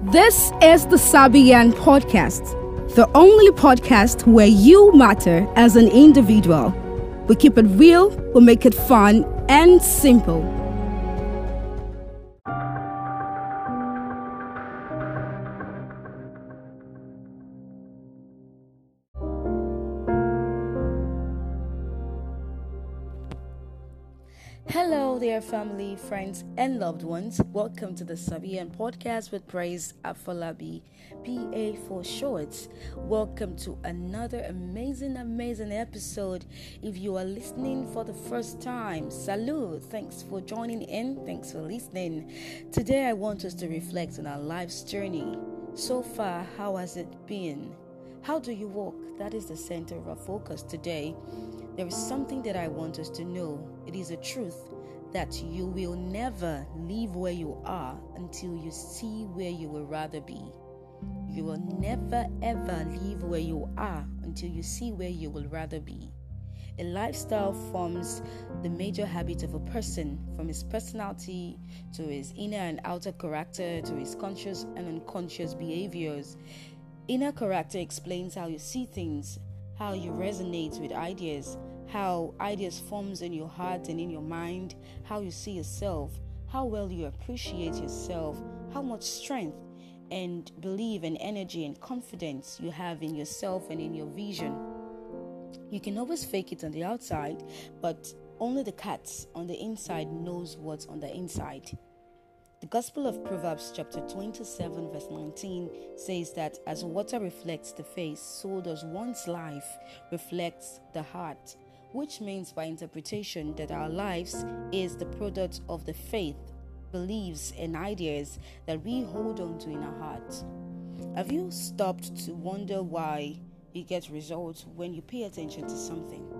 This is the Sabian Podcast, the only podcast where you matter as an individual. We keep it real, we make it fun and simple. Hello dear family, friends, and loved ones. Welcome to the Sabian Podcast with Praise Afolabi, PA for short. Welcome to another amazing, amazing episode. If you are listening for the first time, salute. Thanks for joining in. Thanks for listening. Today, I want us to reflect on our life's journey. So far, how has it been? How do you walk? That is the center of our focus today. There is something that I want us to know. It is a truth that you will never leave where you are until you see where you will rather be. You will never ever leave where you are until you see where you will rather be. A lifestyle forms the major habit of a person, from his personality to his inner and outer character to his conscious and unconscious behaviors. Inner character explains how you see things, how you resonate with ideas, how ideas forms in your heart and in your mind, how you see yourself, how well you appreciate yourself, how much strength and belief and energy and confidence you have in yourself and in your vision. You can always fake it on the outside, but only the cat on the inside knows what's on the inside. The Gospel of Proverbs, chapter 27, verse 19, says that as water reflects the face, so does one's life reflects the heart, which means by interpretation that our lives is the product of the faith, beliefs, and ideas that we hold on to in our hearts. Have you stopped to wonder why you get results when you pay attention to something?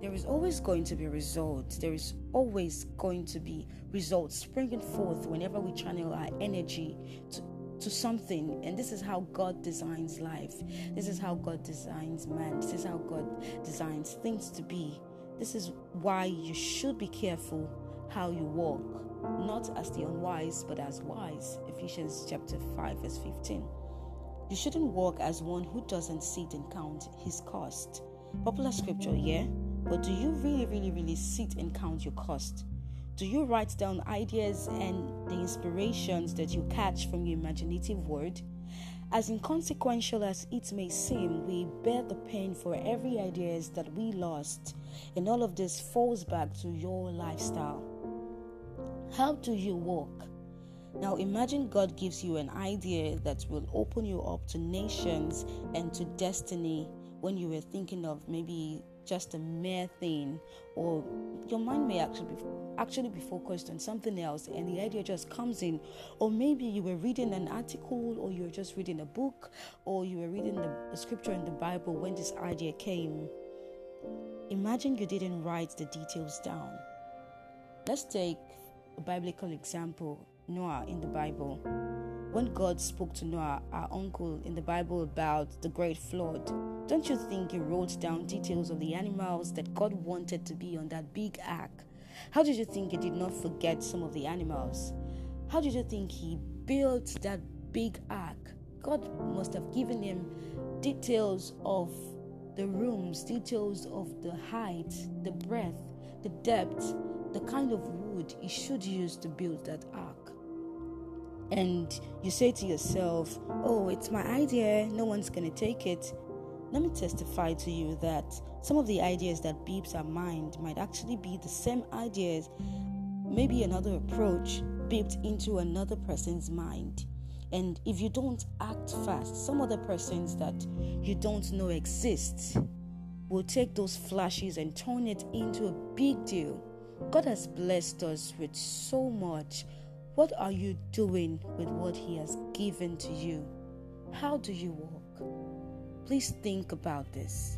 There is always going to be results. There is always going to be results springing forth whenever we channel our energy to, to something. And this is how God designs life. This is how God designs man. This is how God designs things to be. This is why you should be careful how you walk, not as the unwise, but as wise. Ephesians chapter 5, verse 15. You shouldn't walk as one who doesn't sit and count his cost. Popular scripture, yeah? But do you really, really, really sit and count your cost? Do you write down ideas and the inspirations that you catch from your imaginative word? As inconsequential as it may seem, we bear the pain for every ideas that we lost, and all of this falls back to your lifestyle. How do you walk? Now imagine God gives you an idea that will open you up to nations and to destiny when you were thinking of maybe just a mere thing or your mind may actually be, actually be focused on something else and the idea just comes in. Or maybe you were reading an article or you were just reading a book or you were reading the, the scripture in the bible when this idea came. Imagine you didn't write the details down. Let's take a biblical example noah in the bible when God spoke to Noah, our uncle, in the Bible about the great flood, don't you think he wrote down details of the animals that God wanted to be on that big ark? How did you think he did not forget some of the animals? How did you think he built that big ark? God must have given him details of the rooms, details of the height, the breadth, the depth, the kind of wood he should use to build that ark and you say to yourself, Oh, it's my idea, no one's gonna take it, let me testify to you that some of the ideas that beeps our mind might actually be the same ideas, maybe another approach beeped into another person's mind. And if you don't act fast, some other persons that you don't know exist will take those flashes and turn it into a big deal. God has blessed us with so much what are you doing with what He has given to you? How do you walk? Please think about this.